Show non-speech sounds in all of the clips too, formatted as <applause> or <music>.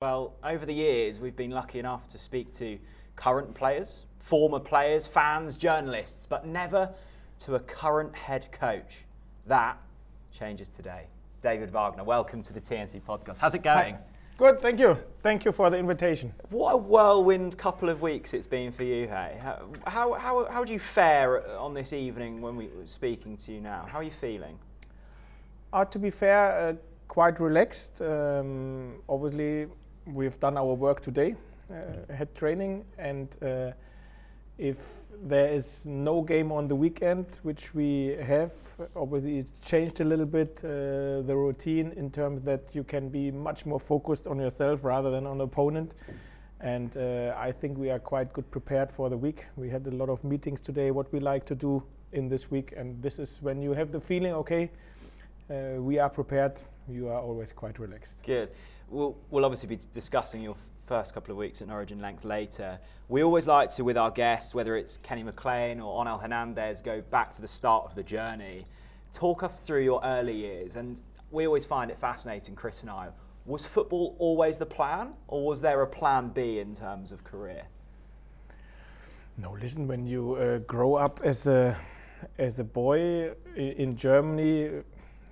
Well, over the years, we've been lucky enough to speak to current players, former players, fans, journalists, but never to a current head coach. That changes today. David Wagner, welcome to the TNC podcast. How's it going? Hi. Good, thank you. Thank you for the invitation. What a whirlwind couple of weeks it's been for you, hey? How, how, how do you fare on this evening when we were speaking to you now? How are you feeling? Uh, to be fair, uh, quite relaxed. Um, obviously, we've done our work today, uh, training, and uh, if there is no game on the weekend, which we have, obviously it's changed a little bit uh, the routine in terms that you can be much more focused on yourself rather than on opponent. And uh, I think we are quite good prepared for the week. We had a lot of meetings today, what we like to do in this week, and this is when you have the feeling, okay, uh, we are prepared. You are always quite relaxed. Good. We'll, we'll obviously be discussing your first couple of weeks at Norwich and length later. We always like to, with our guests, whether it's Kenny McLean or Onel Hernandez, go back to the start of the journey. Talk us through your early years. And we always find it fascinating, Chris and I. Was football always the plan, or was there a plan B in terms of career? No, listen, when you uh, grow up as a, as a boy in Germany,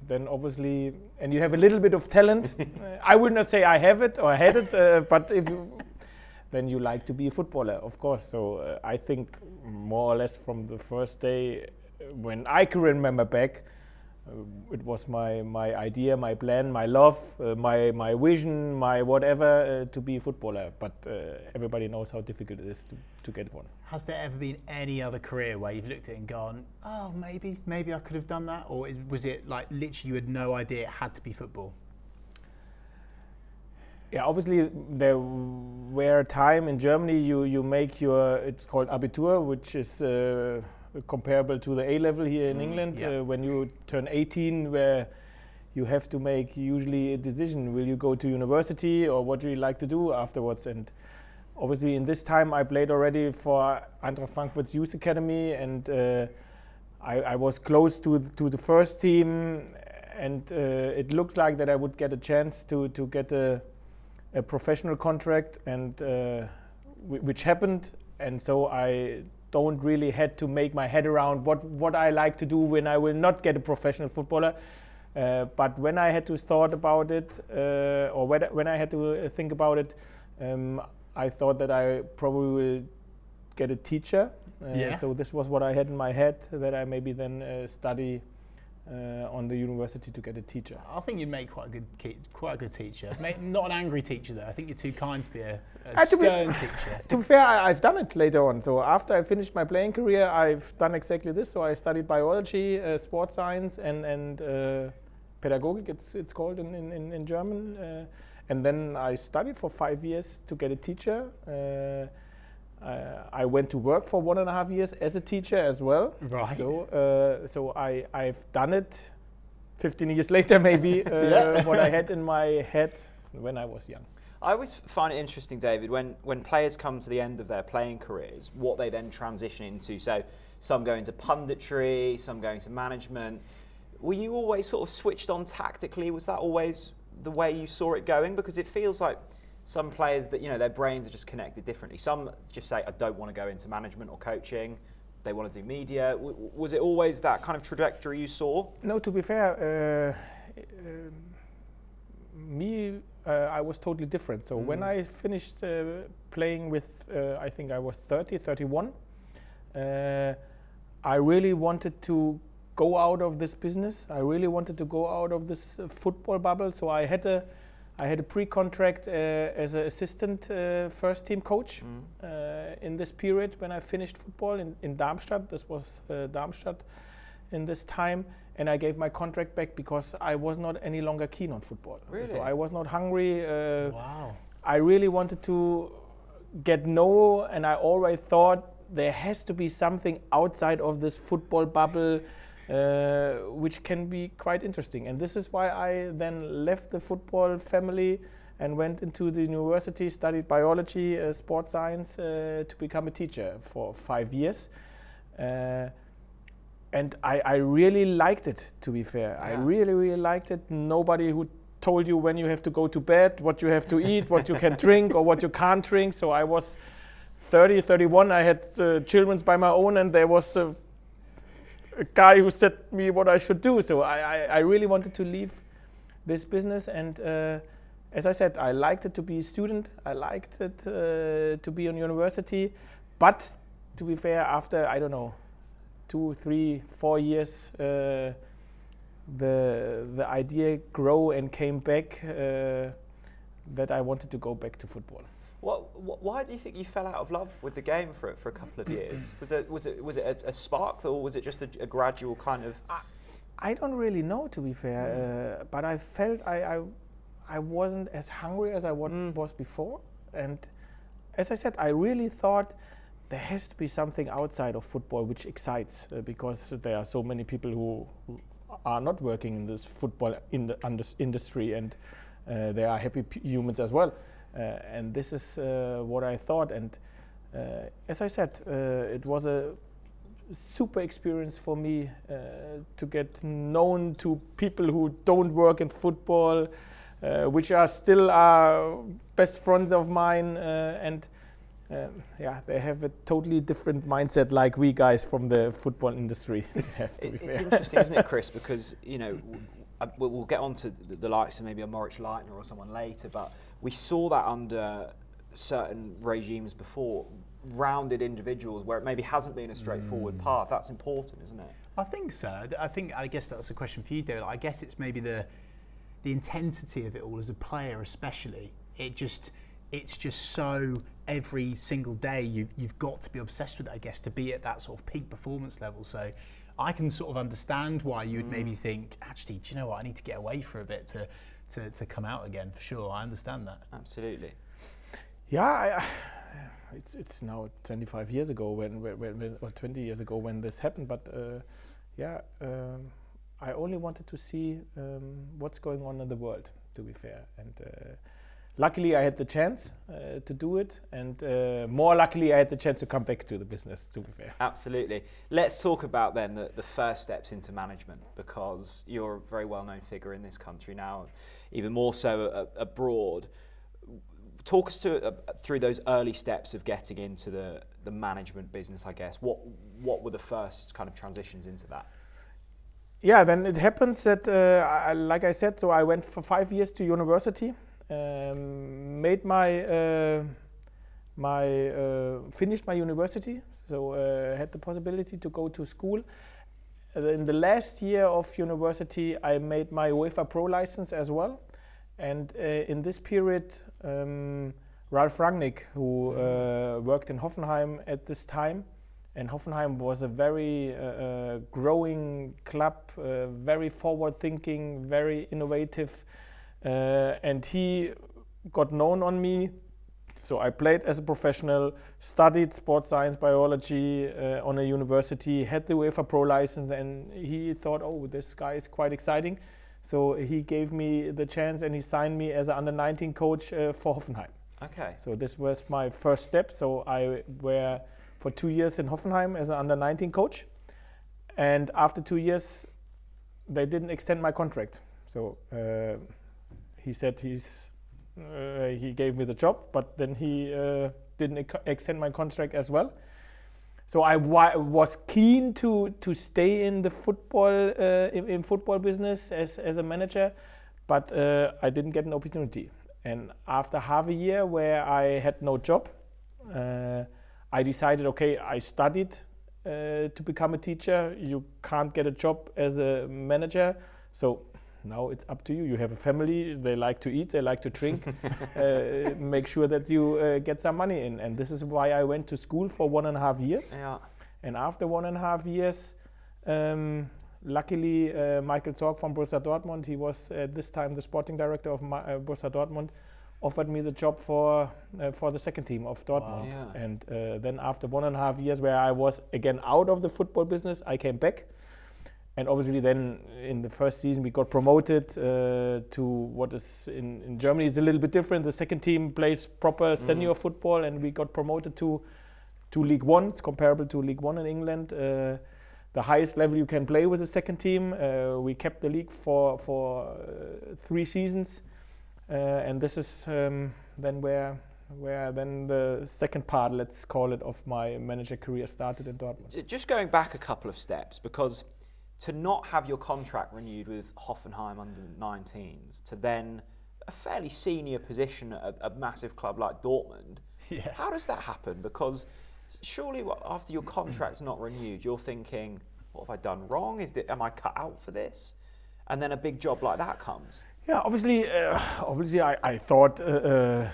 then obviously, and you have a little bit of talent. <laughs> I would not say I have it or had it, uh, but if you, then you like to be a footballer, of course. So uh, I think more or less from the first day when I can remember back, uh, it was my, my idea, my plan, my love, uh, my, my vision, my whatever uh, to be a footballer. But uh, everybody knows how difficult it is to, to get one. Has there ever been any other career where you've looked at it and gone, oh, maybe, maybe I could have done that? Or is, was it like literally you had no idea it had to be football? Yeah, obviously there were time in Germany you, you make your, it's called Abitur, which is uh, comparable to the A level here in mm, England. Yeah. Uh, when you turn 18, where you have to make usually a decision: will you go to university or what do you like to do afterwards? And obviously, in this time, I played already for Eintracht Frankfurt's youth academy, and uh, I, I, was close to the, to the first team, and uh, it looked like that I would get a chance to to get a, a professional contract, and uh, which happened. And so I don't really had to make my head around what, what I like to do when I will not get a professional footballer. Uh, but when I had to thought about it, uh, or when, when I had to uh, think about it, um, I thought that I probably will get a teacher. Uh, yeah. So this was what I had in my head that I maybe then uh, study uh, on the university to get a teacher. I think you'd make quite a good quite a good teacher. not an angry teacher though. I think you're too kind to be a, a uh, stern be, teacher. <laughs> To be fair, I, have done it later on. So after I finished my playing career, I've done exactly this. So I studied biology, uh, sports science, and and uh, pedagogic. It's it's called in in, in German. Uh, and then I studied for five years to get a teacher. Uh, I went to work for one and a half years as a teacher as well. Right. So, uh, so I, I've done it 15 years later, maybe, <laughs> uh, yeah. what I had in my head when I was young. I always find it interesting, David, when, when players come to the end of their playing careers, what they then transition into. So, some go into punditry, some go into management. Were you always sort of switched on tactically? Was that always the way you saw it going? Because it feels like some players that you know their brains are just connected differently. Some just say I don't want to go into management or coaching. They want to do media. W- was it always that kind of trajectory you saw? No, to be fair, uh, uh, me, uh, I was totally different. So mm. when I finished uh, playing with, uh, I think I was 30, 31, uh, I really wanted to go out of this business. I really wanted to go out of this football bubble. So I had a I had a pre-contract uh, as an assistant uh, first team coach mm. uh, in this period when I finished football in, in Darmstadt. This was uh, Darmstadt in this time, and I gave my contract back because I was not any longer keen on football. Really? So I was not hungry. Uh, wow. I really wanted to get know, and I always thought there has to be something outside of this football bubble. <laughs> Uh, which can be quite interesting. And this is why I then left the football family and went into the university, studied biology, uh, sports science uh, to become a teacher for five years. Uh, and I, I, really liked it, to be fair. Yeah. I really, really liked it. Nobody who told you when you have to go to bed, what you have to eat, what you can drink, or what you can't drink. So I was 30, 31. I had uh, children by my own, and there was a, guy who said me what I should do. So I, I, I really wanted to leave this business. And uh, as I said, I liked it to be a student. I liked it uh, to be on university. But to be fair, after I don't know, two, three, four years, uh, the the idea grow and came back uh, that I wanted to go back to football. What, why do you think you fell out of love with the game for for a couple of years? <clears throat> was it was it was it a, a spark, or was it just a, a gradual kind of? I, I, don't really know, to be fair, mm. uh, but I felt I, I, I wasn't as hungry as I mm. was before, and as I said, I really thought there has to be something outside of football which excites uh, because there are so many people who, who, are not working in this football in the industry and uh, they are happy humans as well. Uh, and this is uh, what I thought. And uh, as I said, uh, it was a super experience for me to get known to people who don't work in football, which are still our best friends of mine. and um, yeah, they have a totally different mindset like we guys from the football industry <laughs> have. To it, it's interesting, isn't it, Chris? Because you know, uh, we'll get on to the, the likes of maybe a Moritz Leitner or someone later, but we saw that under certain regimes before, rounded individuals where it maybe hasn't been a straightforward mm. path. That's important, isn't it? I think so. I think I guess that's a question for you, David. I guess it's maybe the the intensity of it all as a player, especially. It just it's just so every single day you've, you've got to be obsessed with it, I guess, to be at that sort of peak performance level. So I can sort of understand why you would mm. maybe think, actually, do you know what? I need to get away for a bit to, to, to come out again for sure. I understand that. Absolutely. Yeah, I, <sighs> it's it's now 25 years ago when, when, when, or 20 years ago when this happened. But uh, yeah, um, I only wanted to see um, what's going on in the world. To be fair, and uh, luckily I had the chance uh, to do it, and uh, more luckily I had the chance to come back to the business. To be fair, absolutely. Let's talk about then the, the first steps into management because you're a very well-known figure in this country now, even more so uh, abroad. Talk us to, uh, through those early steps of getting into the, the management business. I guess what what were the first kind of transitions into that? Yeah, then it happens that, uh, I, like I said, so I went for five years to university um, made my uh, my uh, finished my university, so uh, had the possibility to go to school. In the last year of university, I made my UEFA Pro license as well, and in this period. Um, Ralf Rangnick, who uh, worked in Hoffenheim at this time. And Hoffenheim was a very uh, uh, growing club, very forward thinking, very innovative. Uh, and he got known on me. So I played as a professional, studied sports science biology uh, on a university, had the UEFA Pro license, and he thought, oh, this guy is quite exciting. So he gave me the chance and he signed me as an under 19 coach uh, for Hoffenheim. Okay. So this was my first step. So I were for two years in Hoffenheim as an under 19 coach. And after two years, they didn't extend my contract. So uh, he said he's uh, he gave me the job, but then he uh, didn't ex extend my contract as well. So I was keen to to stay in the football uh, in, in, football business as as a manager, but uh, I didn't get an opportunity. And after half a year where I had no job, uh, I decided, okay, I studied uh, to become a teacher. You can't get a job as a manager, so now it's up to you. You have a family, they like to eat, they like to drink. <laughs> uh, make sure that you uh, get some money in. And this is why I went to school for one and a half years. Yeah. And after one and a half years, um, luckily, uh, Michael Zorc from Borussia Dortmund, he was at this time the sporting director of Ma- uh, Borussia Dortmund, offered me the job for uh, for the second team of Dortmund. Wow. Yeah. And uh, then after one and a half years, where I was again out of the football business, I came back and obviously then in the first season we got promoted uh, to what is in, in Germany is a little bit different. The second team plays proper mm. senior football, and we got promoted to to League One. It's comparable to League One in England. Uh, the highest level you can play with a second team. Uh, we kept the league for for uh, three seasons, uh, and this is um, then where where then the second part, let's call it, of my manager career started in Dortmund. Just going back a couple of steps, because to not have your contract renewed with Hoffenheim under 19s, to then a fairly senior position at a, a massive club like Dortmund, <laughs> yeah. how does that happen? Because surely after your contract's not renewed, you're thinking, what have I done wrong? Is it, am I cut out for this? And then a big job like that comes. Yeah, obviously, uh, obviously, I, I thought uh, uh,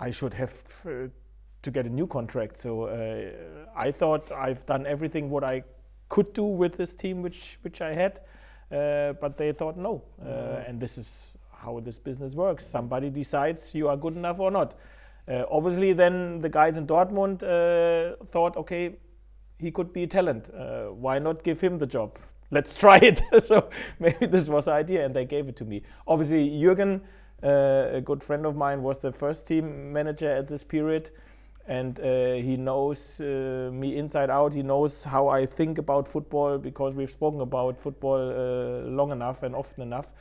I should have uh, to get a new contract. So uh, I thought I've done everything what I could do with this team, which which I had. Uh, but they thought no, mm. and this is how this business works. Somebody decides you are good enough or not. Uh, obviously, then the guys in Dortmund uh, thought, okay, he could be a talent. Uh, why not give him the job? Let's <laughs> try it. <laughs> so maybe this was the idea, and they gave it to me. Obviously, Jürgen, uh, a good friend of mine, was the first team manager at this period, and uh, he knows uh, me inside out. He knows how I think about football because we've spoken about football long enough and often enough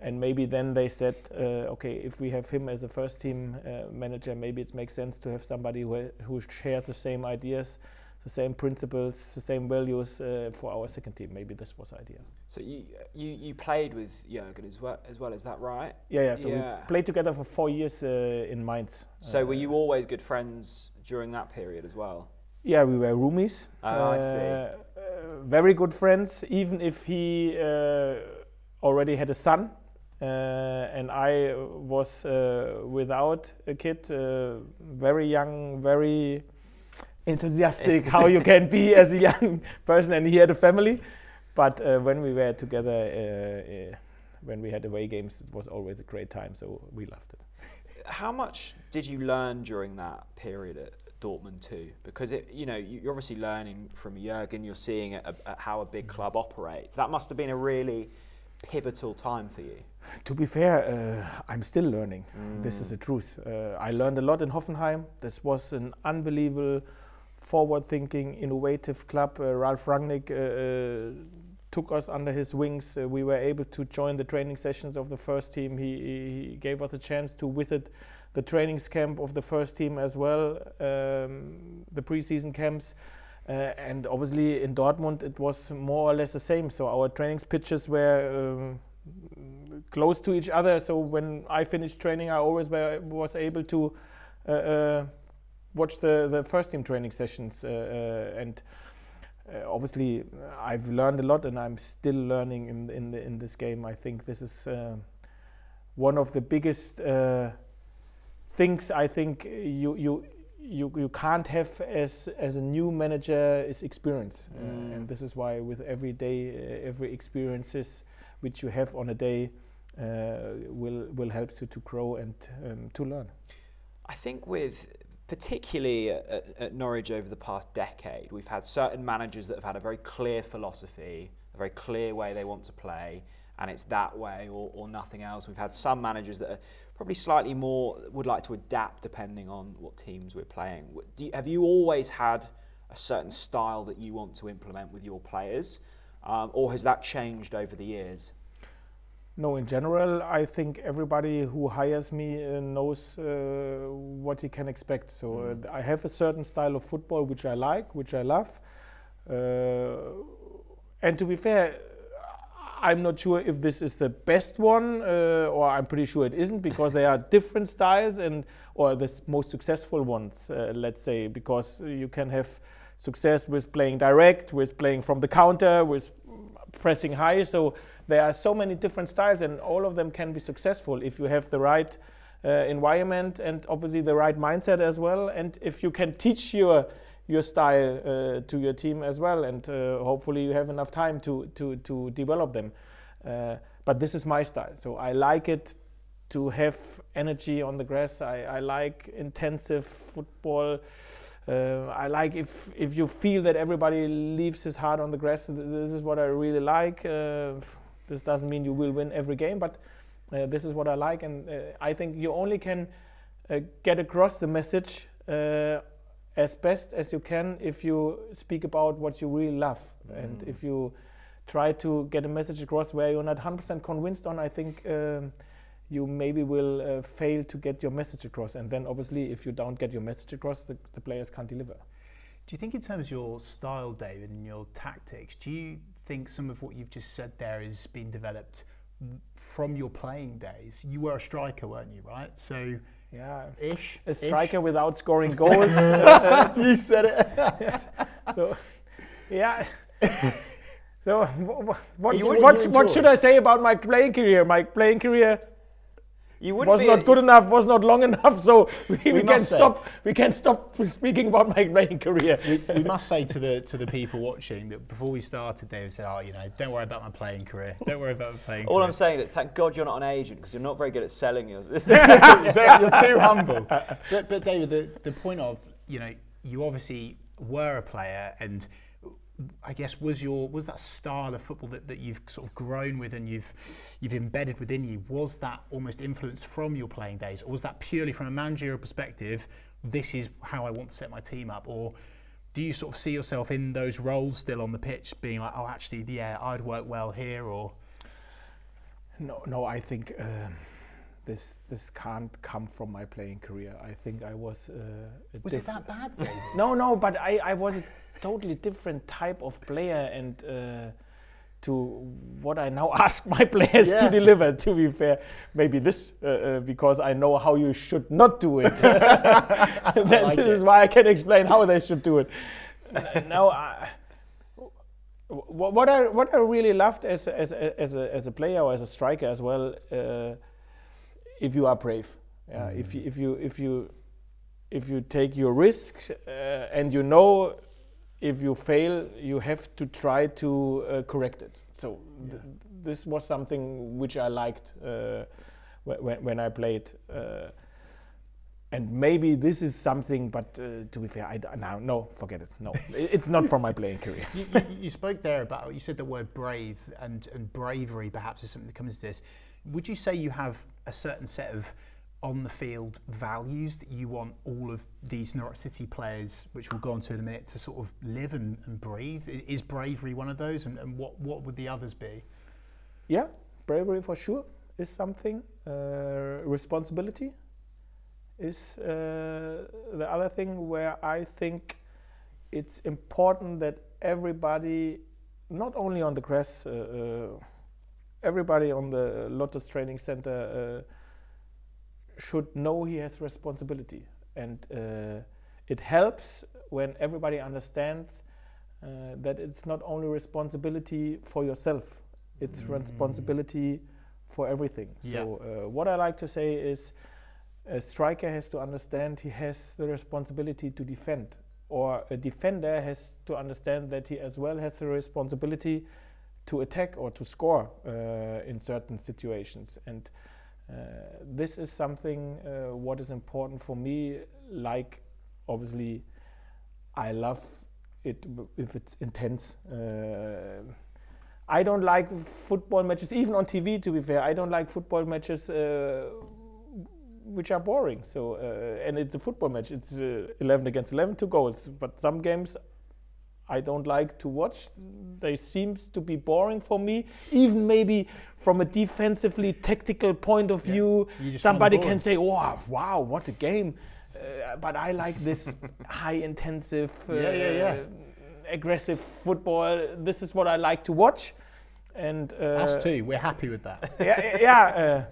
and maybe then they said, uh, okay, if we have him as a first team uh, manager, maybe it makes sense to have somebody who, who shares the same ideas, the same principles, the same values uh, for our second team. Maybe this was the idea. So you you, you played with Jurgen as well, as well, is that right? Yeah, yeah. So yeah. we played together for four years uh, in Mainz. So were you always good friends during that period as well? Yeah, we were roomies. Oh, I see. Uh, uh, very good friends, even if he already had a son uh, and I was uh, without a kid, uh, very young, very enthusiastic, how you can be <laughs> as a young person, and he had a family. But when we were together, when we had away games, it was always a great time, so we loved it. How much did you learn during that period at Dortmund too? Because it, you know, you're obviously learning from Jurgen. You're seeing a, a, how a big club operates. That must have been a really pivotal time for you? To be fair, uh, I'm still learning. Mm. This is the truth. Uh, I learned a lot in Hoffenheim. This was an unbelievable, forward-thinking, innovative club. Uh, Ralf Rangnick uh, uh, took us under his wings. We were able to join the training sessions of the first team. He, he gave us a chance to visit the training camp of the first team as well, um, the preseason camps. Uh, and obviously in Dortmund it was more or less the same. So our training pitches were um, close to each other. So when I finished training, I always were, was able to uh, uh, watch the, the first team training sessions. Uh, uh, and uh, obviously I've learned a lot, and I'm still learning in in, the, in this game. I think this is one of the biggest things. I think you you you, you can't have as as a new manager is experience, mm. uh, and this is why with every day, uh, every experiences which you have on a day uh, will will help you to grow and um, to learn. I think with particularly at, at, Norwich over the past decade, we've had certain managers that have had a very clear philosophy, a very clear way they want to play, and it's that way or, or nothing else. We've had some managers that are probably slightly more would like to adapt depending on what teams we're playing. You, have you always had a certain style that you want to implement with your players, um, or has that changed over the years? No, in general, I think everybody who hires me uh, knows uh, what he can expect. So mm. I have a certain style of football which I like, which I love. Uh, and to be fair, I'm not sure if this is the best one, uh, or I'm pretty sure it isn't, because there are different styles and or the most successful ones, uh, let's say, because you can have success with playing direct, with playing from the counter, with pressing high. So there are so many different styles, and all of them can be successful if you have the right uh, environment and obviously the right mindset as well. And if you can teach your your style uh, to your team as well, and uh, hopefully you have enough time to to to develop them. Uh, but this is my style, so I like it to have energy on the grass. I, I like intensive football. Uh, I like if if you feel that everybody leaves his heart on the grass. This is what I really like. Uh, this doesn't mean you will win every game, but uh, this is what I like, and I think you only can get across the message as best as you can if you speak about what you really love. Mm. and if you try to get a message across where you're not 100% convinced on i think um, you maybe will uh, fail to get your message across. And then obviously if you don't get your message across the, the players can't deliver do you think in terms of your style david and your tactics do you think some of what you've just said there is being developed from your playing days you were a striker weren't you right so yeah, ish. A striker ish. without scoring goals. <laughs> you said it. yes. <laughs> So, yeah. so, what, what, what, what should I say about my playing career? My playing career you was not good enough, was not long <laughs> enough, so we, we, we can stop. We can stop speaking about my playing career. We, we, must say to the to the people watching that before we started, they said, "Oh, you know, don't worry about my playing career. Don't worry about my playing." All career. I'm saying is, thank God you're not an agent because you're not very good at selling yours. <laughs> <laughs> you're too humble. But, but David, the the point of you know, you obviously were a player and I guess was your was that style of football that, that you've sort of grown with and you've you've embedded within you was that almost influenced from your playing days? Or was that purely from a managerial perspective this is how I want to set my team up? Or do you sort of see yourself in those roles still on the pitch being like oh actually yeah I'd work well here or? No no I think uh, this this can't come from my playing career. I think I was uh, was it that bad no no but I, I was totally different type of player and uh, to what I now <laughs> ask my players yeah. to deliver. To be fair, maybe this uh, uh, because I know how you should not do it. <laughs> <laughs> that like this it. is why I can explain how they should do it. now, I, what I what I really loved as as as a, as a player or as a striker as well, uh, if you are brave, yeah, mm. if you, if you if you if you take your risk uh, and you know if you fail, you have to try to uh, correct it. So yeah. th this was something which I liked uh, when, when I played. Uh, and maybe this is something, but uh, to be fair, I now no, forget it. No, <laughs> it's not for my playing career. you, you, you, spoke there about you said the word brave and and bravery perhaps is something that comes to this. Would you say you have a certain set of on the field values that you want all of these Norwich City players, which we'll go on to in a minute, to sort of live and, and breathe? Is bravery one of those, and, and, what, what would the others be? Yeah, bravery for sure is something. Uh, responsibility is uh, the other thing where I think it's important that everybody, not only on the grass, uh, uh everybody on the Lotus Training Center uh, should know he has responsibility, and uh, it helps when everybody understands uh, that it's not only responsibility for yourself; it's mm. responsibility for everything. Yeah. So uh, what I like to say is, a striker has to understand he has the responsibility to defend, or a defender has to understand that he as well has the responsibility to attack or to score uh, in certain situations and this is something uh, what is important for me. Like, obviously, I love it if it's intense. Uh, I don't like football matches, even on TV. To be fair, I don't like football matches which are boring. So, uh, and it's a football match. It's uh, 11 against 11, two goals. But some games I don't like to watch. They seem to be boring for me. Even maybe from a defensively tactical point of view, somebody can say, "Oh, wow, what a game!" Uh, but I like this <laughs> high intensive, uh, yeah, yeah, yeah. aggressive football. This is what I like to watch. And uh, us too. We're happy with that. yeah, yeah.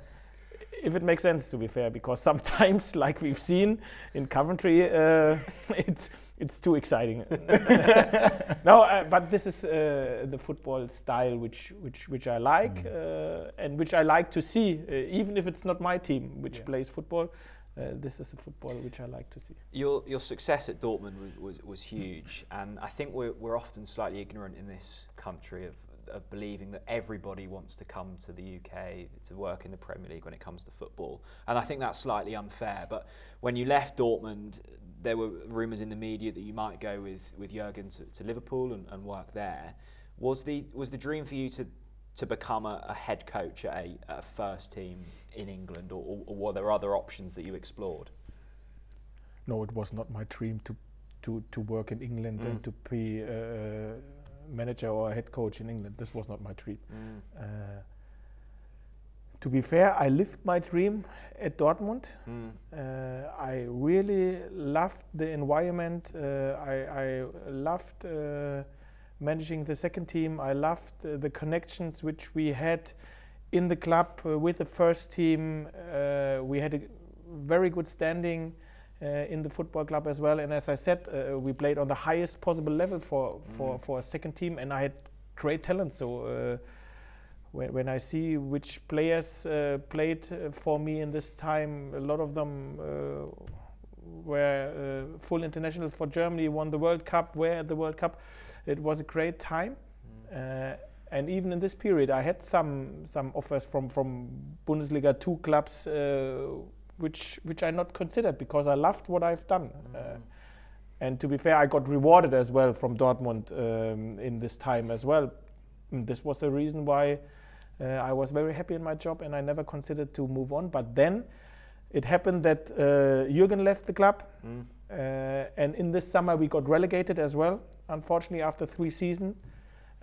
If it makes sense, to be fair, because <laughs> sometimes, like we've seen in Coventry, uh, <laughs> it's it's too exciting. <laughs> no, uh, but this is uh, the football style which which which I like mm. and which I like to see, uh, even if it's not my team which yeah. plays football. Uh, this is the football which I like to see. Your your success at Dortmund was, was, was huge, and I think we're, we're often slightly ignorant in this country of of believing that everybody wants to come to the UK to work in the Premier League when it comes to football. And I think that's slightly unfair. But when you left Dortmund, there were rumours in the media that you might go with, with Jurgen to, to Liverpool and, and work there. Was the, was the dream for you to, to become a, a head coach at a, at a, first team in England, or, or were there other options that you explored? No, it was not my dream to to to work in England mm. and to be a manager or a head coach in England. This was not my dream. Mm. Uh, to be fair, I lived my dream at Dortmund. Mm. Uh, I really loved the environment. Uh, I, I, loved uh, managing the second team. I loved uh, the connections which we had in the club uh, with the first team. We had a very good standing in the football club as well. And as I said, we played on the highest possible level for, for, mm. for a second team, and I had great talent. So when, when I see which players uh, played uh, for me in this time, a lot of them uh, were uh, full internationals for Germany, won the World Cup, were at the World Cup. It was a great time. Mm. and even in this period, I had some some offers from, from Bundesliga two clubs, which which I not considered because I loved what I've done. Mm. and to be fair, I got rewarded as well from Dortmund um, in this time as well. And this was the reason why uh, I was very happy in my job and I never considered to move on. But then it happened that uh, Jürgen left the club. Mm. Uh, and in this summer we got relegated as well, unfortunately, after three seasons.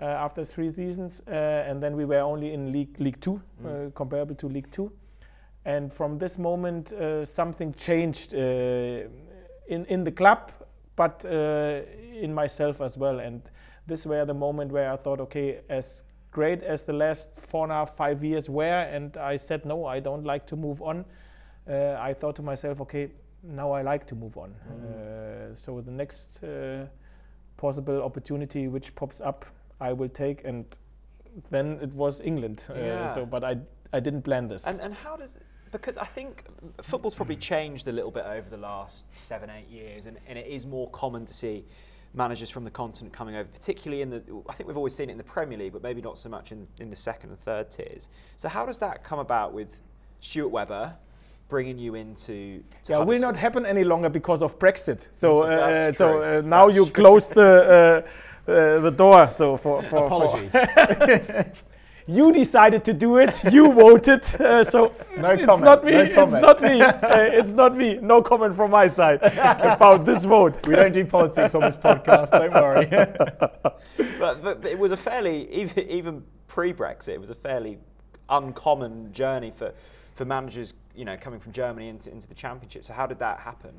Uh, after three seasons, uh, and then we were only in League League Two, mm. Uh, comparable to League Two. And from this moment, something changed in in the club, but in myself as well. And this were the moment where I thought, okay, as great as the last four and a half, five years were, and I said, no, I don't like to move on. Uh, I thought to myself, okay, now I like to move on. Mm. Uh, so the next uh, possible opportunity which pops up, I will take, and then it was England. Uh, yeah. So, but I I didn't plan this. And and how does because I think football's probably changed a little bit over the last seven, eight years, and, and it is more common to see managers from the continent coming over, particularly in the. I think we've always seen it in the Premier League, but maybe not so much in, in the second and third tiers. So how does that come about with Stuart Webber? Bringing you into yeah will not happen any longer because of Brexit. So uh, so uh, now That's you true. close the uh, uh, the door. So for, for apologies. For <laughs> <laughs> you decided to do it. You <laughs> voted. Uh, so no it's comment. not me. No it's not me. Uh, it's not me. No comment from my side <laughs> about this vote. We don't do politics on this podcast. Don't worry. <laughs> but, but, but, it was a fairly even, even pre-Brexit. It was a fairly uncommon journey for for managers. You know, coming from Germany into, into the championship. So how did that happen?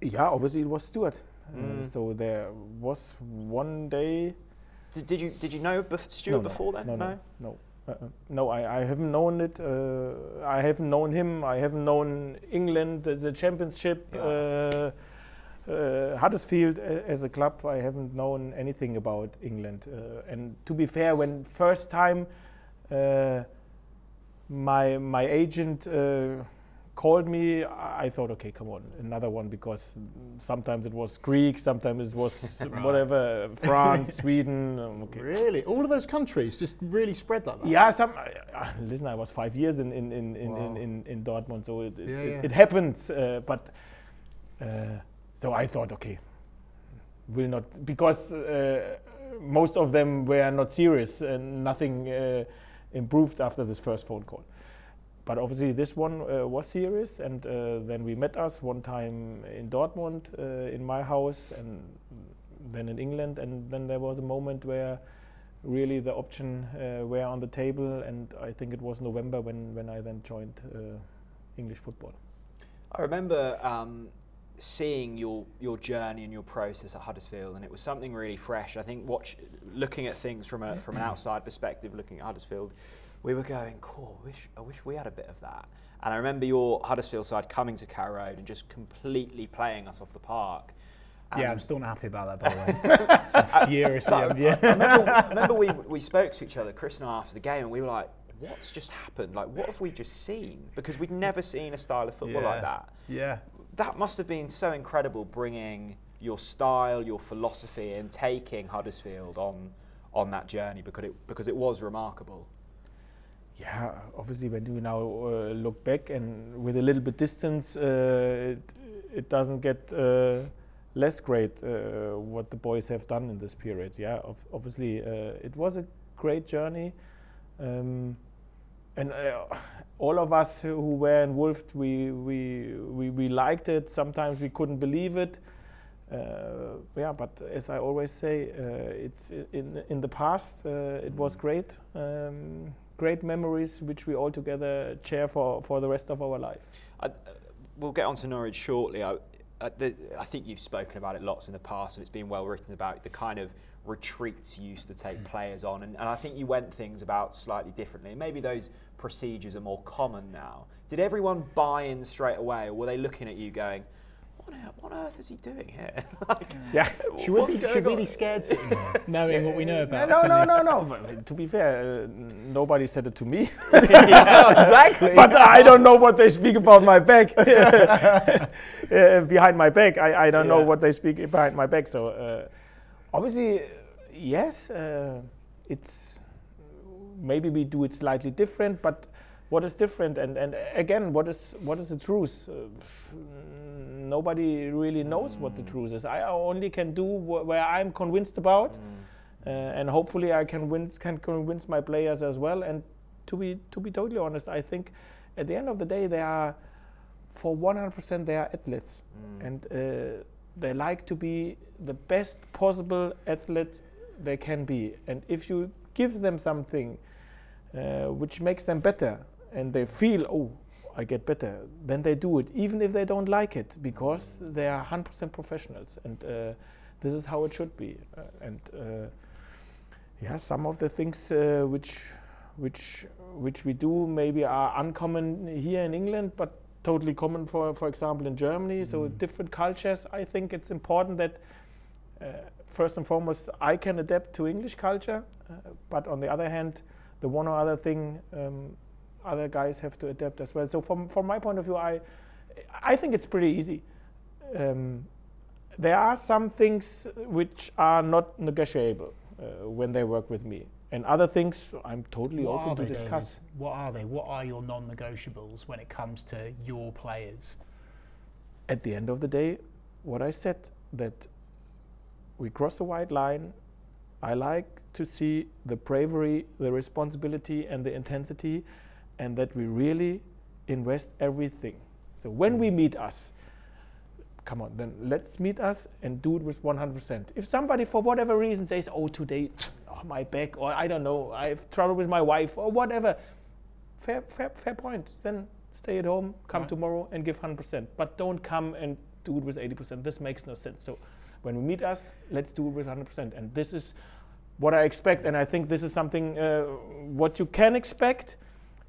Yeah, obviously it was Stuart. Mm. Uh, so there was one day did, did you did you know Stuart no, before then? No, no, no. Uh, uh, no, I, I haven't known it. Uh, I haven't known him. I haven't known England, the, the championship, yeah. uh, uh Huddersfield as a club. I haven't known anything about England. Uh, and to be fair, when first time my my agent called me, I thought, okay, come on, another one, because sometimes it was Greek, sometimes it was <laughs> right. whatever, France, <laughs> Sweden. Um, okay. Really? All of those countries just really spread like that? Yeah, some, uh, listen, I was five years in, in, in, in, wow. in, in, in, Dortmund, so it, it, yeah, yeah. it happens. Uh, but uh, so I thought, okay, will not, because uh, most of them were not serious and nothing uh, improved after this first phone call but obviously this one uh, was serious and uh, then we met us one time in Dortmund uh, in my house and then in England and then there was a moment where really the option uh, were on the table and I think it was November when, when I then joined uh, English football. I remember um, seeing your your journey and your process at Huddersfield, and it was something really fresh. I think watch looking at things from a from an <clears throat> outside perspective, looking at Huddersfield, we were going, cool, wish, I wish we had a bit of that. And I remember your Huddersfield side coming to Carrow Road and just completely playing us off the park. And yeah, I'm still not happy about that, by the way. <laughs> I'm furious. I, yeah. I remember, <laughs> remember we, we spoke to each other, Chris and I, after the game, and we were like, what's just happened? Like, what have we just seen? Because we'd never seen a style of football yeah. like that. Yeah. That must have been so incredible bringing your style, your philosophy, and taking Huddersfield on on that journey because it because it was remarkable yeah, obviously when you now uh, look back and with a little bit distance, uh, it, it, doesn't get uh, less great uh, what the boys have done in this period. Yeah, obviously uh, it was a great journey, um, and uh, all of us who were involved, we, we, we, we liked it. Sometimes we couldn't believe it. Uh, yeah, but as I always say, uh, it's in in the past. Uh, it was mm. great, um, great memories which we all together share for for the rest of our life. I, we'll get on to Norwich shortly. I, the, I think you've spoken about it lots in the past, and it's been well written about the kind of retreats you used to take mm. players on, and, and I think you went things about slightly differently. Maybe those procedures are more common now. Did everyone buy in straight away, or were they looking at you going? What on earth is he doing here? <laughs> like, yeah. Should, we be, should we be, scared sitting here, <laughs> knowing what we know about? No, no, no, no. But, to be fair, uh, nobody said it to me. <laughs> yeah, exactly. but I don't know what they speak about my back. uh, behind my back, I, I don't yeah. know what they speak behind my back. So uh, obviously, yes, uh, it's maybe we do it slightly different, but what is different and, and again what is what is the truth uh, nobody really knows mm. what the mm. truth is i only can do wh- where i'm convinced about mm. uh, and hopefully i can win, can convince my players as well and to be to be totally honest i think at the end of the day they are for 100% they are athletes mm. and uh, they like to be the best possible athlete they can be and if you give them something uh, which makes them better and they feel, oh, I get better, then they do it, even if they don't like it, because they are 100% professionals, and uh, this is how it should be. Uh, and uh, yeah, some of the things uh, which which which we do maybe are uncommon here in England, but totally common for for example in Germany. Mm. So different cultures. I think it's important that uh, first and foremost I can adapt to English culture, uh, but on the other hand, the one or other thing. Um, other guys have to adapt as well. So from from my point of view, I I think it's pretty easy. Um, there are some things which are not negotiable uh, when they work with me, and other things I'm totally what open to discuss. David? What are they? What are your non-negotiables when it comes to your players? At the end of the day, what I said that we cross the white line. I like to see the bravery, the responsibility, and the intensity and that we really invest everything. So when we meet us, come on, then let's meet us and do it with 100%. If somebody, for whatever reason, says, oh, today, <sniffs> oh, my back, or I don't know, I have trouble with my wife, or whatever, fair, fair, fair point. Then stay at home, come right. tomorrow and give 100%. But don't come and do it with 80%. This makes no sense. So when we meet us, let's do it with 100%. And this is what I expect. And I think this is something uh, what you can expect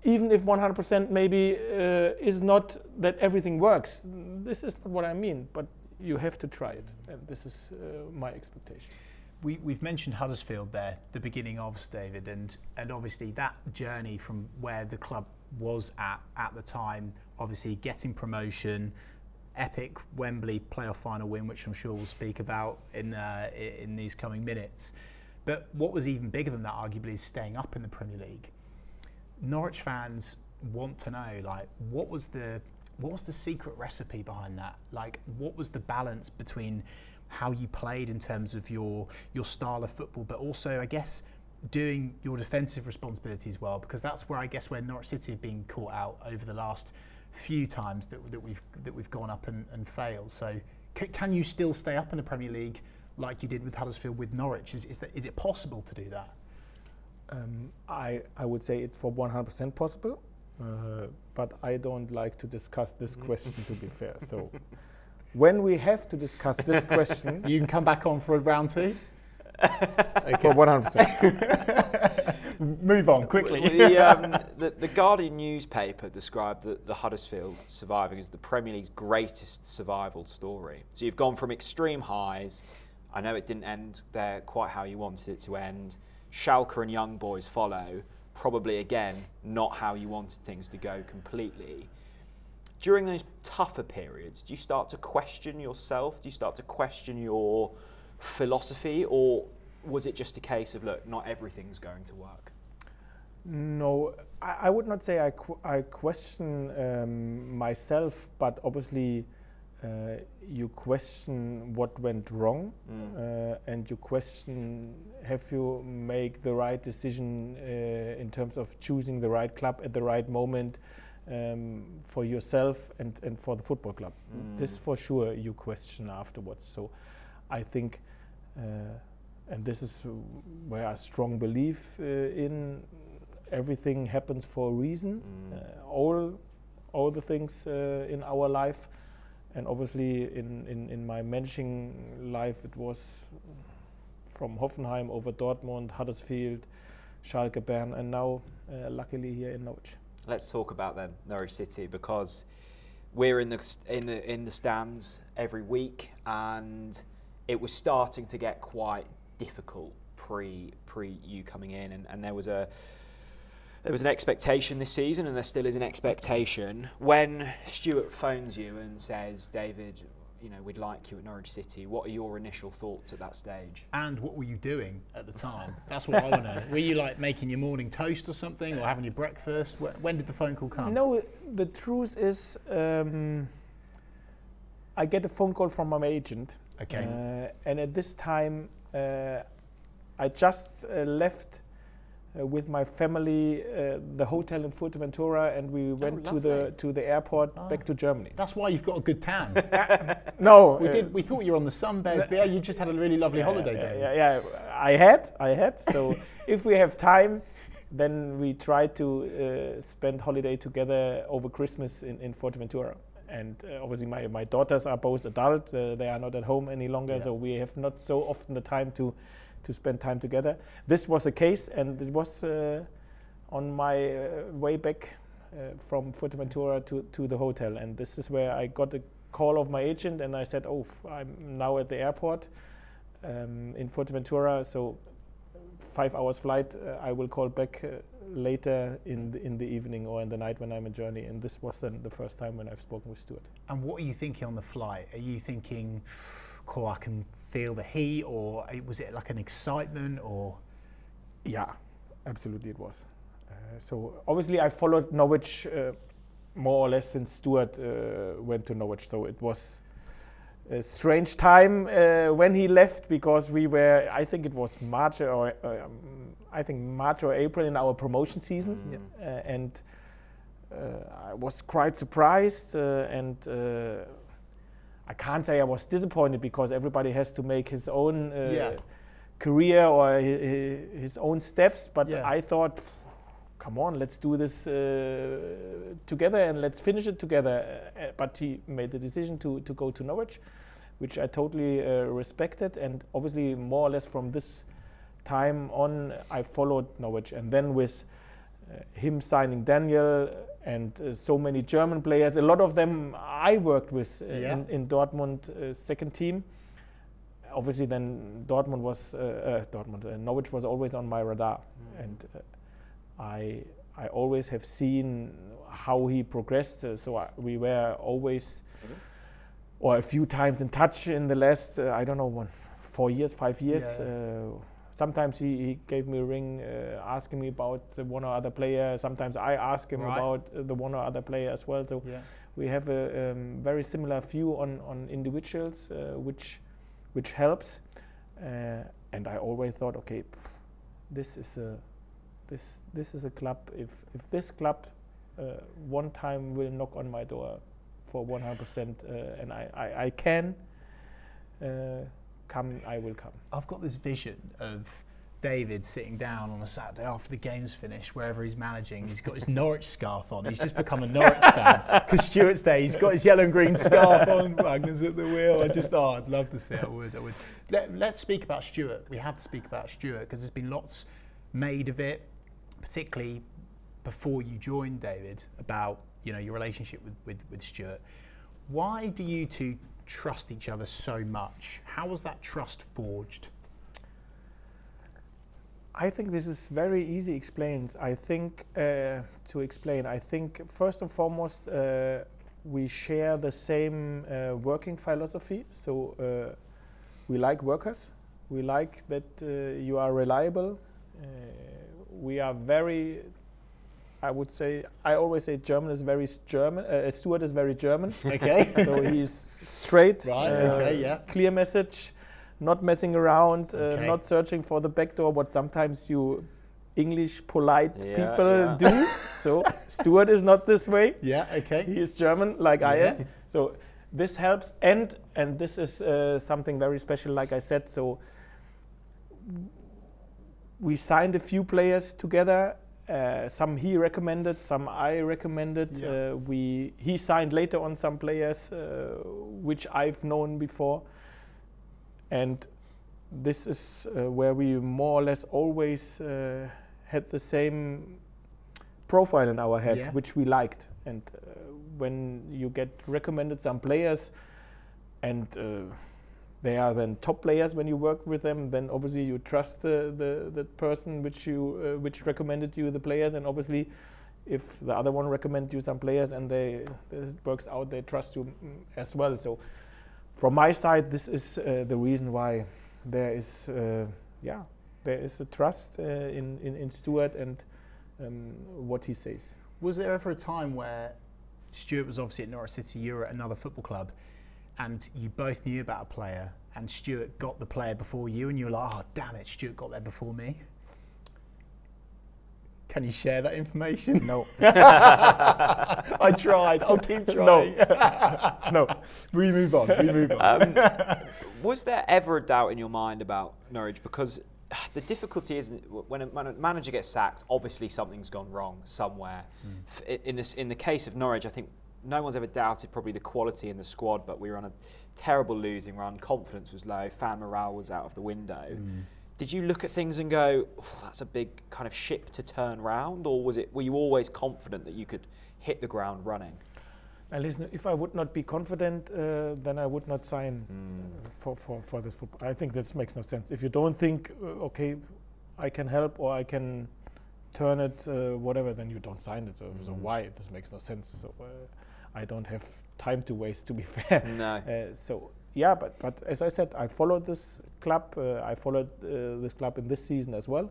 even if 100% maybe uh, is not that everything works. This is not what I mean, but you have to try it, and this is uh, my expectation. We, we've mentioned Huddersfield there, the beginning of David, and and obviously that journey from where the club was at at the time, obviously getting promotion, epic Wembley playoff final win, which I'm sure we'll speak about in uh, in these coming minutes. But what was even bigger than that, arguably, is staying up in the Premier League. Norwich fans want to know like what was the what was the secret recipe behind that? Like what was the balance between how you played in terms of your your style of football, but also I guess doing your defensive responsibilities well because that's where I guess where Norwich City have been caught out over the last few times that, that we've that we've gone up and, and failed. So c- can you still stay up in the Premier League like you did with Huddersfield with Norwich? Is is, that, is it possible to do that? Um, I, I would say it's for 100% possible, uh, but I don't like to discuss this mm-hmm. question to be fair. So when we have to discuss this question, <laughs> you can come back on for a round two. okay. <laughs> For 100%. <laughs> Move on quickly. the, um, the, the, Guardian newspaper described the, the Huddersfield surviving as the Premier League's greatest survival story. So you've gone from extreme highs. I know it didn't end there quite how you wanted it to end Schalke and Young Boys follow, probably again not how you wanted things to go completely. During those tougher periods, do you start to question yourself? Do you start to question your philosophy, or was it just a case of look, not everything's going to work? No, I, I would not say I, qu- I question um, myself, but obviously uh, you question what went wrong, mm. uh, and you question have you made the right decision uh, in terms of choosing the right club at the right moment um, for yourself and, and for the football club. Mm. This for sure you question afterwards. So I think, uh, and this is where I strong believe uh, in everything happens for a reason. Mm. Uh, all all the things in our life and obviously in, in, in my managing life it was from Hoffenheim over Dortmund, Huddersfield, Schalke, Bern, and now uh, luckily here in Norwich. Let's talk about them, Norwich City, because we're in the in the in the stands every week, and it was starting to get quite difficult pre pre you coming in, and, and there was a there was an expectation this season, and there still is an expectation. When Stuart phones you and says, David, you know, we'd like you at Norwich City. What are your initial thoughts at that stage? And what were you doing at the time? That's what I want to know. Were you like making your morning toast or something, or having your breakfast? When did the phone call come? No, the truth is, um, I get a phone call from my agent. Okay. Uh, and at this time, uh, I just uh, left uh, with my family uh, the hotel in Fuerteventura, and we oh, went oh, to the to the airport oh. back to Germany. That's why you've got a good tan. <laughs> no, we did. We thought you were on the sunbeds, but yeah, you just had a really lovely yeah, holiday yeah, day. Yeah, yeah, I had, I had. So <laughs> if we have time, then we try to uh, spend holiday together over Christmas in, in Fuerteventura. And uh, obviously, my, my daughters are both adult; uh, they are not at home any longer, so we have not so often the time to to spend time together. This was the case, and it was uh, on my uh, way back uh, from Fuerteventura to, to the hotel. And this is where I got a call of my agent, and I said, "Oh, I'm now at the airport um, in Fuerteventura, so five hours flight. Uh, I will call back." Uh, later in the, in the evening or in the night when I'm in journey. And this was then the first time when I've spoken with Stuart. And what are you thinking on the flight? Are you thinking, cool, I can feel the heat, or was it like an excitement, or? Yeah, absolutely, it was. Uh, so obviously, I followed Norwich uh, more or less since Stuart uh, went to Norwich. So it was a strange time uh, when he left because we were. I think it was March or um, I think March or April in our promotion season, mm. and. I was quite surprised and I can't say I was disappointed because everybody has to make his own uh, yeah. career or his, own steps. But yeah. I thought, come on, let's do this uh, together and let's finish it together. Uh, but he made the decision to, to go to Norwich, which I totally uh, respected. And obviously, more or less from this time on, I followed Norwich. And then with uh, him signing Daniel, and uh, so many German players. A lot of them I worked with uh, yeah. in, in, Dortmund uh, second team. Obviously, then Dortmund was uh, uh, Dortmund. Norwich was always on my radar, mm. and I I always have seen how he progressed. so I, we were always. Mm-hmm. Or a few times in touch in the last, I don't know, one, four years, five years. Yeah sometimes he, he gave me a ring uh, asking me about the one or other player. Sometimes I ask him right. about uh, the one or other player as well. So yeah. we have a um, very similar view on on individuals, uh, which which helps. Uh, and I always thought, okay, pff, this is a this this is a club. If if this club uh, one time will knock on my door for 100%, uh, and I I, I can come, I will come. I've got this vision of David sitting down on a Saturday after the game's finished, wherever he's managing. He's got his <laughs> Norwich scarf on. He's just become a Norwich fan because Stuart's there. He's got his yellow and green scarf on. Wagner's at the wheel. I just, oh, I'd love to see. I would. I would. Let, let's speak about Stuart. We have to speak about Stuart because there's been lots made of it, particularly before you joined David, about you know your relationship with with, with Stuart. Why do you two trust each other so much. How was that trust forged? I think this is very easy explained. I think uh, to explain, I think first and foremost uh, we share the same uh, working philosophy. So uh, we like workers. We like that uh, you are reliable. Uh, we are very I would say I always say German is very German. Uh, Stuart is very German. <laughs> Okay. <laughs> so he's straight. Right. uh, okay. Yeah. Clear message, not messing around, uh, Okay. not searching for the back door. What sometimes you English polite Yeah, people yeah. do. so <laughs> Stuart is not this way. Yeah. Okay. He is German, like I am. So this helps, and and this is uh, something very special, like I said. So we signed a few players together. Uh, some he recommended, some I recommended. Yeah. Uh, we he signed later on some players uh, which I've known before, and this is uh, where we more or less always uh, had the same profile in our head, Yeah. which we liked. And uh, when you get recommended some players, and uh, they are then top players when you work with them, then obviously you trust the the, the person which you uh, which recommended you the players, and obviously. If the other one recommend you some players and they it works out, they trust you mm, as well. So, from my side, this is uh, the reason why there is, uh, yeah, there is a trust uh, in, in in Stuart and um, what he says. Was there ever a time where Stuart was obviously at Norwich City, you were at another football club, and you both knew about a player, and Stuart got the player before you, and you were like, oh, damn it, Stuart got there before me? Can you share that information? No, <laughs> <laughs> I tried. I'll keep trying. no. <laughs> No. We move on. We move on. Um, was there ever a doubt in your mind about Norwich? Because the difficulty is when a, when a manager gets sacked, obviously something's gone wrong somewhere. F- i- In, this, in the case of Norwich, I think no one's ever doubted probably the quality in the squad, but we were on a terrible losing run. Confidence was low. Fan morale was out of the window. Did you look at things and go, "Oh, "That's a big kind of ship to turn round," or was it? Were you always confident that you could hit the ground running? Now listen, if I would not be confident, uh, then I would not sign uh, for, for, for this football. I think this makes no sense. If you don't think, uh, okay, I can help or I can turn it, uh, whatever, then you don't sign it. So, so why? This makes no sense. So uh, I don't have time to waste, to be <laughs> fair. No. Uh, so yeah, but but as I said, I followed this club. Uh, I followed uh, this club in this season as well.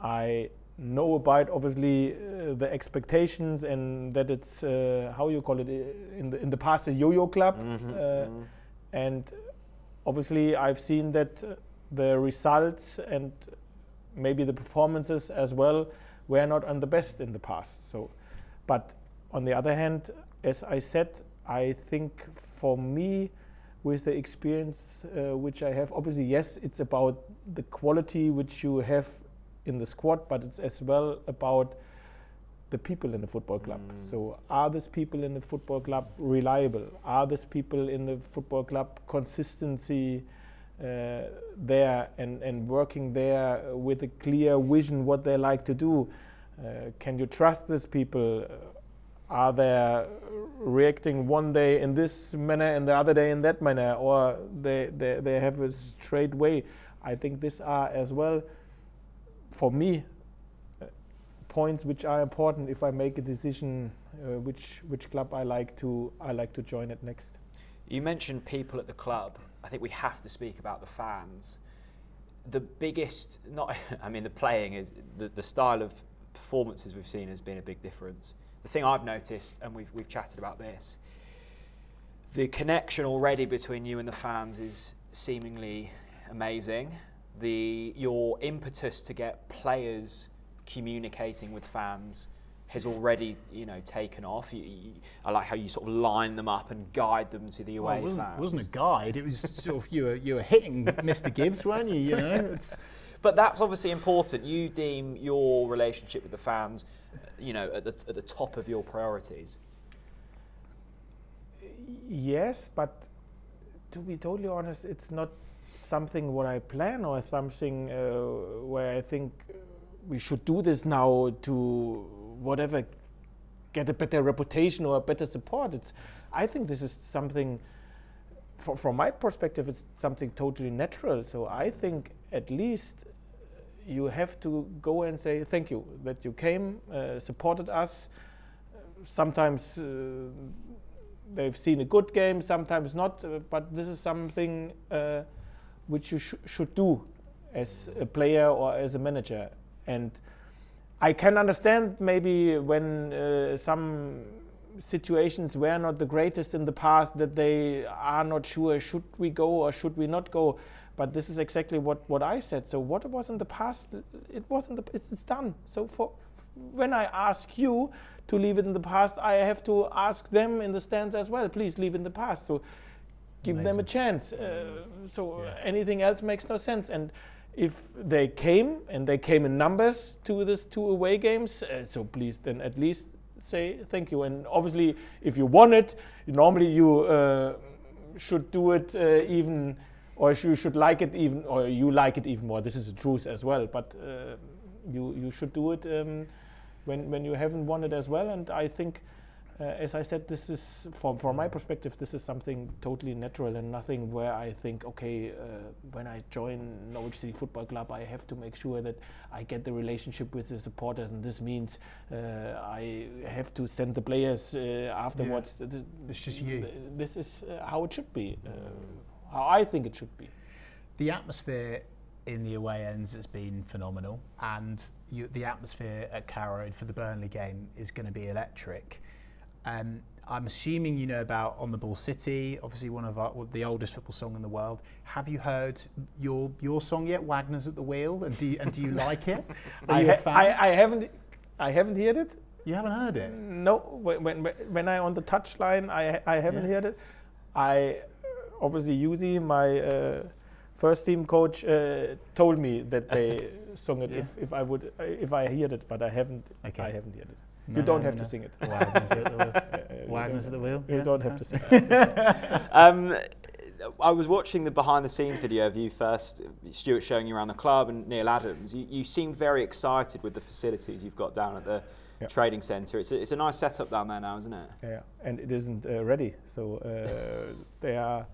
I know about obviously uh, the expectations and that it's uh, how you call it in the in the past a yo-yo club, Mhm, uh, mhm. and obviously I've seen that the results and maybe the performances as well were not on the best in the past. So, but on the other hand, as I said, I think for me, with the experience uh, which I have, obviously yes, it's about the quality which you have in the squad, but it's as well about the people in the football club. Mm. So, are these people in the football club reliable? Are these people in the football club consistency uh, there and, and working there with a clear vision what they like to do? Uh, can you trust these people? Are they reacting one day in this manner and the other day in that manner, or they, they, they have a straight way? I think these are as well, for me, points which are important if I make a decision uh, which which club I like to I like to join at next. You mentioned people at the club. I think we have to speak about the fans. The biggest, not, <laughs> I mean, the playing is the, the style of performances we've seen has been a big difference. The thing I've noticed, and we've, we've chatted about this, the connection already between you and the fans is seemingly amazing. The your impetus to get players communicating with fans has already, you know, taken off. You, you, I like how you sort of line them up and guide them to the Well, away it wasn't, fans. wasn't a guide. It was sort of you were you were hitting Mr. Gibbs, weren't you? You know. It's, <laughs> But that's obviously important. You deem your relationship with the fans, you know, at the, at the top of your priorities. Yes, but to be totally honest, it's not something what I plan or something uh, where I think we should do this now to whatever get a better reputation or a better support. It's I think this is something fro- from my perspective it's something totally natural. So I think at least you have to go and say thank you that you came, uh, supported us. Sometimes uh, they've seen a good game, sometimes not, uh, but this is something uh, which you sh- should do as a player or as a manager. And I can understand maybe when uh, some situations were not the greatest in the past that they are not sure should we go or should we not go. But this is exactly what, what I said. So what was in the past, it wasn't. The, it's, it's done. So for when I ask you to leave it in the past, I have to ask them in the stands as well. Please leave in the past. So give Amazing. them a chance. Uh, so yeah. anything else makes no sense. And if they came and they came in numbers to this two away games, uh, so please then at least say thank you. And obviously, if you won it, normally you uh, should do it uh, even, or you should like it even, or you like it even more. This is the truth as well. But uh, you you should do it um, when when you haven't won it as well. And I think uh, as I said, this is from from my perspective, this is something totally natural and nothing where I think, okay, uh, when I join Norwich City Football Club, I have to make sure that I get the relationship with the supporters, and this means uh, I have to send the players uh, afterwards. Yeah. This, it's just you. This is uh, how it should be, uh, how I think it should be. The atmosphere in the away ends has been phenomenal, and you, the atmosphere at Carrow Road for the Burnley game is going to be electric. Um, I'm assuming you know about On the Ball City, obviously one of our, the oldest football song in the world. Have you heard your your song yet, Wagner's at the Wheel, and do you, and do you like it? <laughs> Are I, you a fan? I, I haven't I haven't heard it. You haven't heard it? No. When when, when I on the touchline, I I haven't yeah. heard it. I obviously Yuzi, my uh, first team coach, uh, told me that they <laughs> sung it yeah. if, if I would if I heard it, but I haven't. Okay. I haven't heard it. No, you don't have no. to sing it. Wagner's at the wheel. <laughs> Wagner's at the wheel. You yeah. don't have to sing it. <laughs> um, I was watching the behind the scenes video of you first, Stuart showing you around the club and Neil Adams. You, you seemed very excited with the facilities you've got down at the yep. training centre. It's a, it's a nice setup down there now, isn't it? Yeah, and it isn't uh, ready. So uh, they are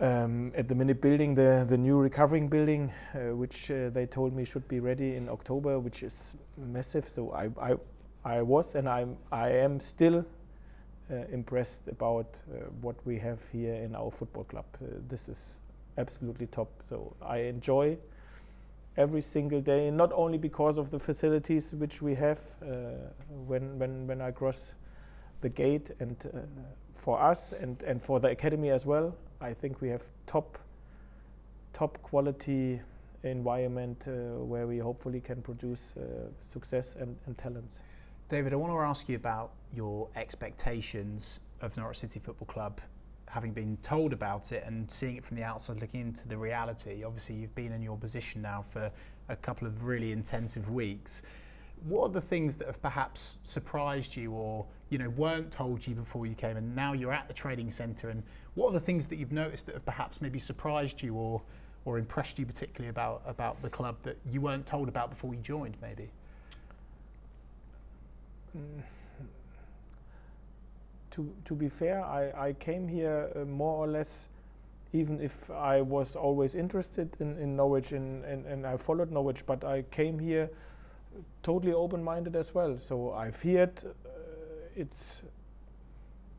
um, at the minute building the, the new recovering building, uh, which uh, they told me should be ready in October, which is massive. So I, I, I was and I'm, I am still uh, impressed about uh, what we have here in our football club. Uh, this is absolutely top. So I enjoy every single day, not only because of the facilities which we have uh, when, when, when I cross the gate and for us and, and for the academy as well. I think we have top top quality environment uh, where we hopefully can produce uh, success and, and talents. David, I want to ask you about your expectations of Norwich City Football Club, having been told about it and seeing it from the outside, looking into the reality. Obviously, you've been in your position now for a couple of really intensive weeks. What are the things that have perhaps surprised you or you know weren't told you before you came and now you're at the training centre and what are the things that you've noticed that have perhaps maybe surprised you or or impressed you particularly about about the club that you weren't told about before you joined maybe mm. to to be fair I, I came here uh, more or less even if I was always interested in, in Norwich and, and, and I followed Norwich but I came here totally open-minded as well so I feared heard it's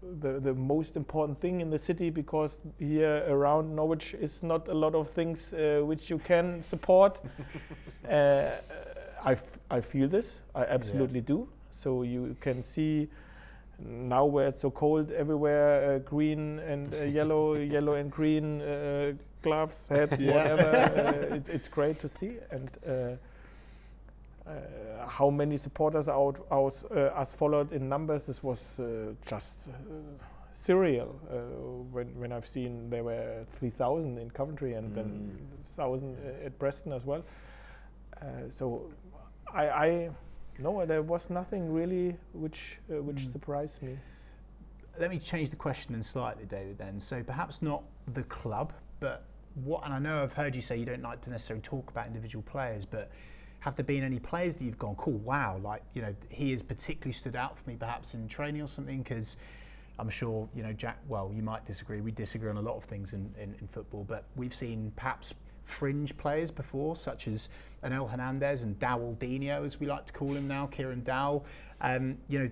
the, the most important thing in the city because here around Norwich is not a lot of things uh, which you can <laughs> support. uh, I, I feel this, I absolutely yeah. do. So you can see now where it's so cold everywhere, uh, green and uh, yellow, <laughs> yellow and green uh, gloves, hats, yeah. whatever. <laughs> Uh, it, it's great to see. and uh, how many supporters out, out uh, us followed in numbers. This was uh, just surreal when, when I've seen there were 3,000 in Coventry and mm. then 1,000 at Preston as well. so I, I no, there was nothing really which uh, which mm. surprised me. Let me change the question then slightly, David. Then, so perhaps not the club, but what? And I know I've heard you say you don't like to necessarily talk about individual players, but have there been any players that you've gone, cool, wow, like, you know, he has particularly stood out for me perhaps in training or something? Because I'm sure, you know, Jack, well, you might disagree. We disagree on a lot of things in, in, in football, but we've seen perhaps fringe players before, such as Onel Hernandez and Dowell Dino, as we like to call him now, Kieran Dowell. Um, you know,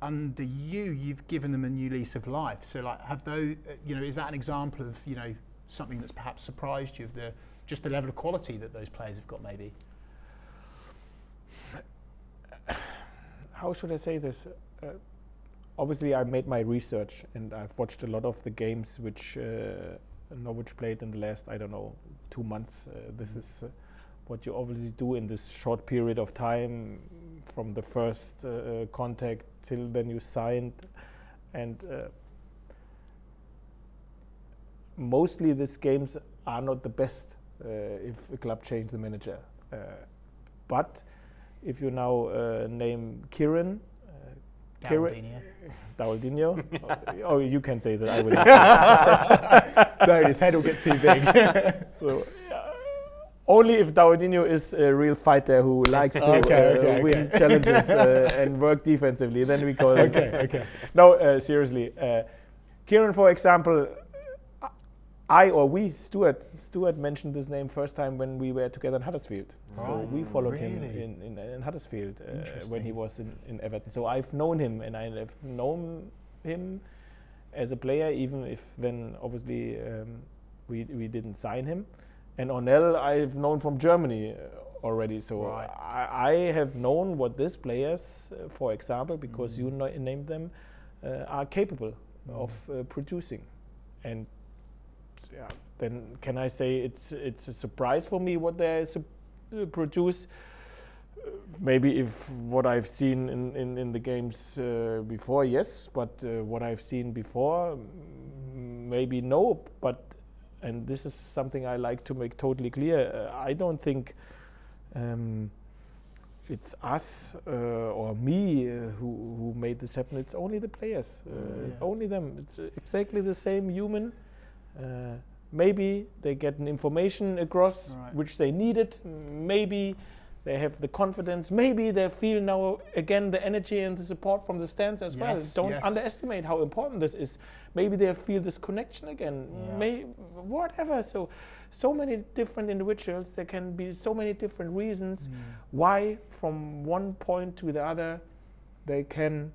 under you, you've given them a new lease of life. So, like, have those, you know, is that an example of, you know, something that's perhaps surprised you of the just the level of quality that those players have got, maybe? How should I say this? Uh, obviously, I made my research and I've watched a lot of the games which uh, Norwich played in the last, I don't know, two months. Uh, this mm. is uh, what you obviously do in this short period of time from the first uh, uh, contact till then you signed. And mostly these games are not the best if a club change the manager. but if you now name Kieran, Daldinho. <laughs> oh, you can say that. I will. <laughs> Don't. His head will get too big. <laughs> so, uh, only if Daldinho is a real fighter who likes to okay, uh, okay, win okay. challenges uh, and work defensively, then we call it. Okay. Okay. No, uh, seriously. Uh, Kieran, for example, I or we, Stuart, Stuart mentioned this name first time when we were together in Huddersfield. Right. So we followed really? him in, in, in Huddersfield uh, when he was in, in Everton. So I've known him and I've known him as a player, even if then obviously um, we, we didn't sign him. And Onel, I've known from Germany uh, already. So right. I, I, have known what these players, uh, for example, because mm. you no named them, uh, are capable mm. of uh, producing. And yeah, then can I say it's it's a surprise for me what they produce? maybe if what I've seen in, in, in the games uh, before, yes, but uh, what I've seen before, maybe no. But and this is something I like to make totally clear. Uh, I don't think um, it's us uh, or me uh, who who made this happen. It's only the players, uh, yeah. only them. It's exactly the same human uh, maybe they get an information across right. which they needed. Maybe they have the confidence. Maybe they feel now again the energy and the support from the stands as yes, well. Don't yes. underestimate how important this is. Maybe they feel this connection again. Yeah. May, whatever. So, so many different individuals. There can be so many different reasons mm. why, from one point to the other, they can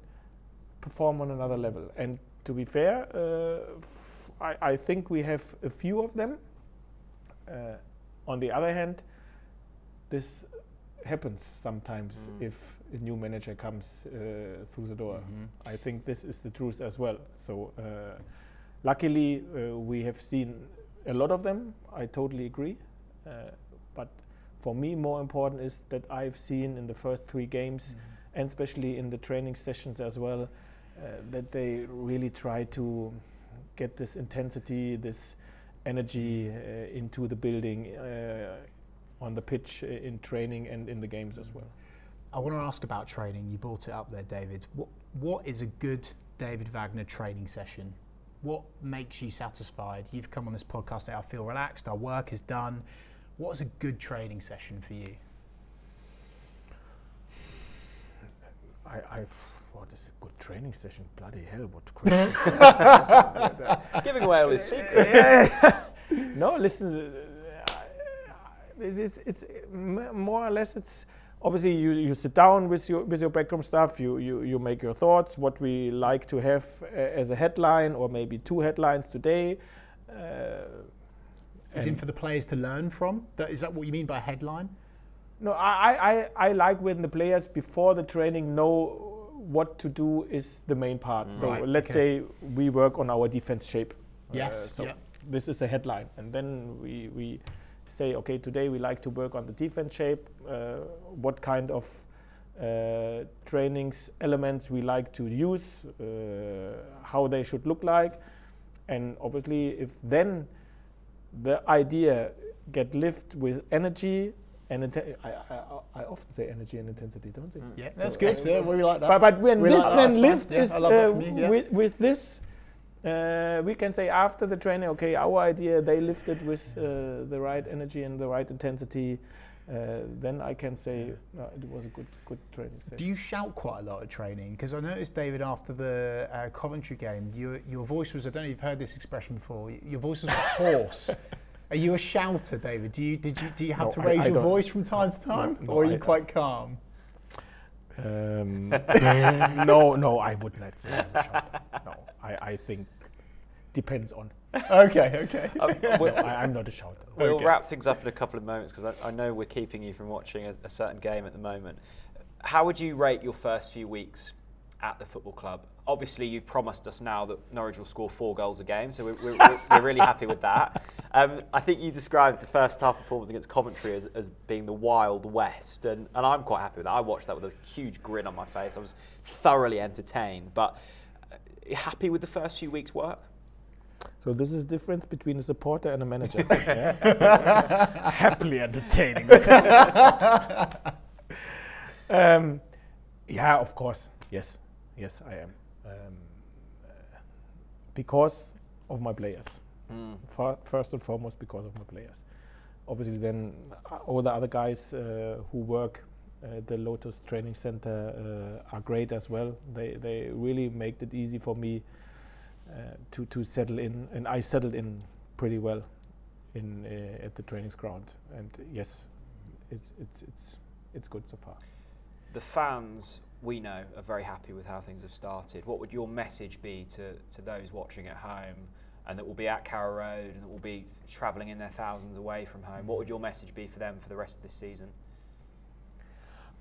perform on another level. And to be fair, uh, I, I think we have a few of them. Uh, on the other hand, this happens sometimes mm. if a new manager comes uh, through the door. Mm-hmm. I think this is the truth as well. So, uh, luckily, uh, we have seen a lot of them. I totally agree. Uh, but for me, more important is that I've seen in the first three games, mm-hmm. and especially in the training sessions as well, uh, that they really try to get this intensity, this energy uh, into the building uh, on the pitch uh, in training and in the games as well. I want to ask about training. You brought it up there, David. What what is a good David Wagner training session? What makes you satisfied? You've come on this podcast say I feel relaxed, our work is done. What's a good training session for you? I, I what is a good training session? Bloody hell, what question. <laughs> Giving away all his secrets. <laughs> no, listen, uh, it's, it's, more or less it's obviously you, you sit down with your with your background stuff you, you you make your thoughts what we like to have uh, as a headline or maybe two headlines today uh, is in for the players to learn from that is that what you mean by headline no I, I i like when the players before the training know what to do is the main part. Mm. So right, let's okay. say we work on our defense shape. Yes. Uh, so this is a headline, and then we we say, okay, today we like to work on the defense shape. Uh, what kind of uh, trainings elements we like to use, uh, how they should look like, and obviously if then the idea get lived with energy and inten- I, I, I, often say energy and intensity, don't I? Mm. Yeah, that's so good. Yeah, we like that. But, but when we this like then lived yeah, is, uh, yeah. with, with, this, uh, we can say after the training, okay, our idea they lifted with uh, the right energy and the right intensity. Uh, then I can say no, it was a good good training session. Do you shout quite a lot at training? Because I noticed, David, after the uh, Coventry game, your your voice was I don't know if you've heard this expression before. Your voice was <laughs> hoarse. Are you a shouter, David? Do you did you do you have no, to raise I, I your voice from time to time, no, or are you quite calm? Um, <laughs> <laughs> no, no, I would not say I'm a shouter. No, I, I think depends on. okay, okay. Um, no, I, am not a shouter. We'll okay. wrap things up in a couple of moments because I, I, know we're keeping you from watching a, a, certain game at the moment. how would you rate your first few weeks at the football club? Obviously, you've promised us now that Norwich will score four goals a game, so we're, we're, we're really happy with that. Um, I think you described the first half performance against Coventry as, as being the Wild West, and, and I'm quite happy with that. I watched that with a huge grin on my face. I was thoroughly entertained, but uh, happy with the first few weeks' work? So this is the difference between a supporter and a manager. <laughs> <laughs> happily entertaining. <laughs> um, yeah, of course. Yes, yes, I am. Um, uh, because of my players. Mm. first and foremost, because of my players. Obviously, then uh, all the other guys uh, who work at the Lotus Training Center uh, are great as well. They they really make it easy for me uh, to to settle in, and I settled in pretty well in uh, at the training ground. And yes, it's it's it's it's good so far. The fans we know are very happy with how things have started. What would your message be to, to those watching at home and that will be at Carrow Road and that will be travelling in their thousands away from home? What would your message be for them for the rest of this season?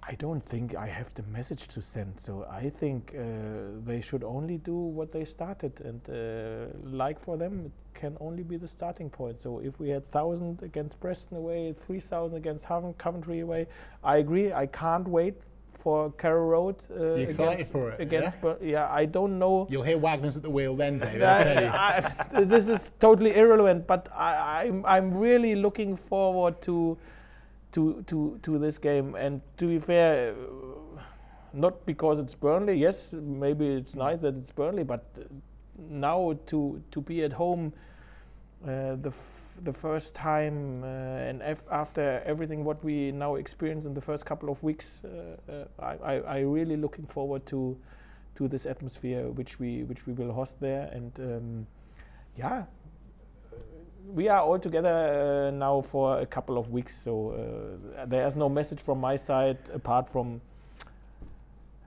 I don't think I have the message to send. So I think uh, they should only do what they started, and uh, like for them, it can only be the starting point. So if we had thousand against Preston away, three thousand against Coventry away, I agree. I can't wait for Carrow Road. Uh, excited against, for it? Against, yeah? yeah, I don't know. You'll hear Wagner's at the wheel then, David. I, I, this is totally irrelevant, but I, I'm I'm really looking forward to to to to this game. And to be fair, not because it's Burnley. Yes, maybe it's nice that it's Burnley, but now to to be at home uh, the the first time uh, and after everything what we now experience in the first couple of weeks, uh, I, I, I really looking forward to to this atmosphere which we which we will host there. And um, yeah we are all together uh, now for a couple of weeks. So uh, there is no message from my side apart from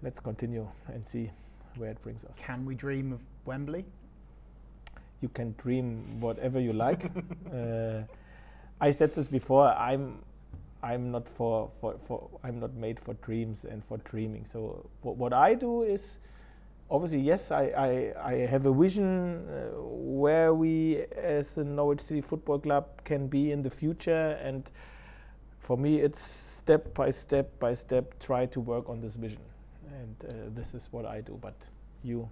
let's continue and see where it brings us. Can we dream of wembley you can dream whatever you like. <laughs> uh, I said this before. I'm I'm not for, for, for I'm not made for dreams and for dreaming. So what, what I do is obviously yes I, I, I have a vision uh, where we as a Norwich City Football Club can be in the future and for me it's step by step by step try to work on this vision and uh, this is what I do but you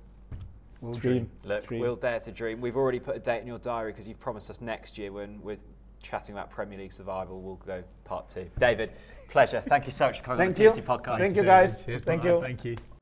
We'll dream. dream. Look, dream. we'll dare to dream. We've already put a date in your diary because you've promised us next year when we're chatting about Premier League survival. We'll go part two. David, pleasure. Thank you so much for coming Thank on the TNT podcast. Thank you, guys. Cheers, Thank you. Thank you.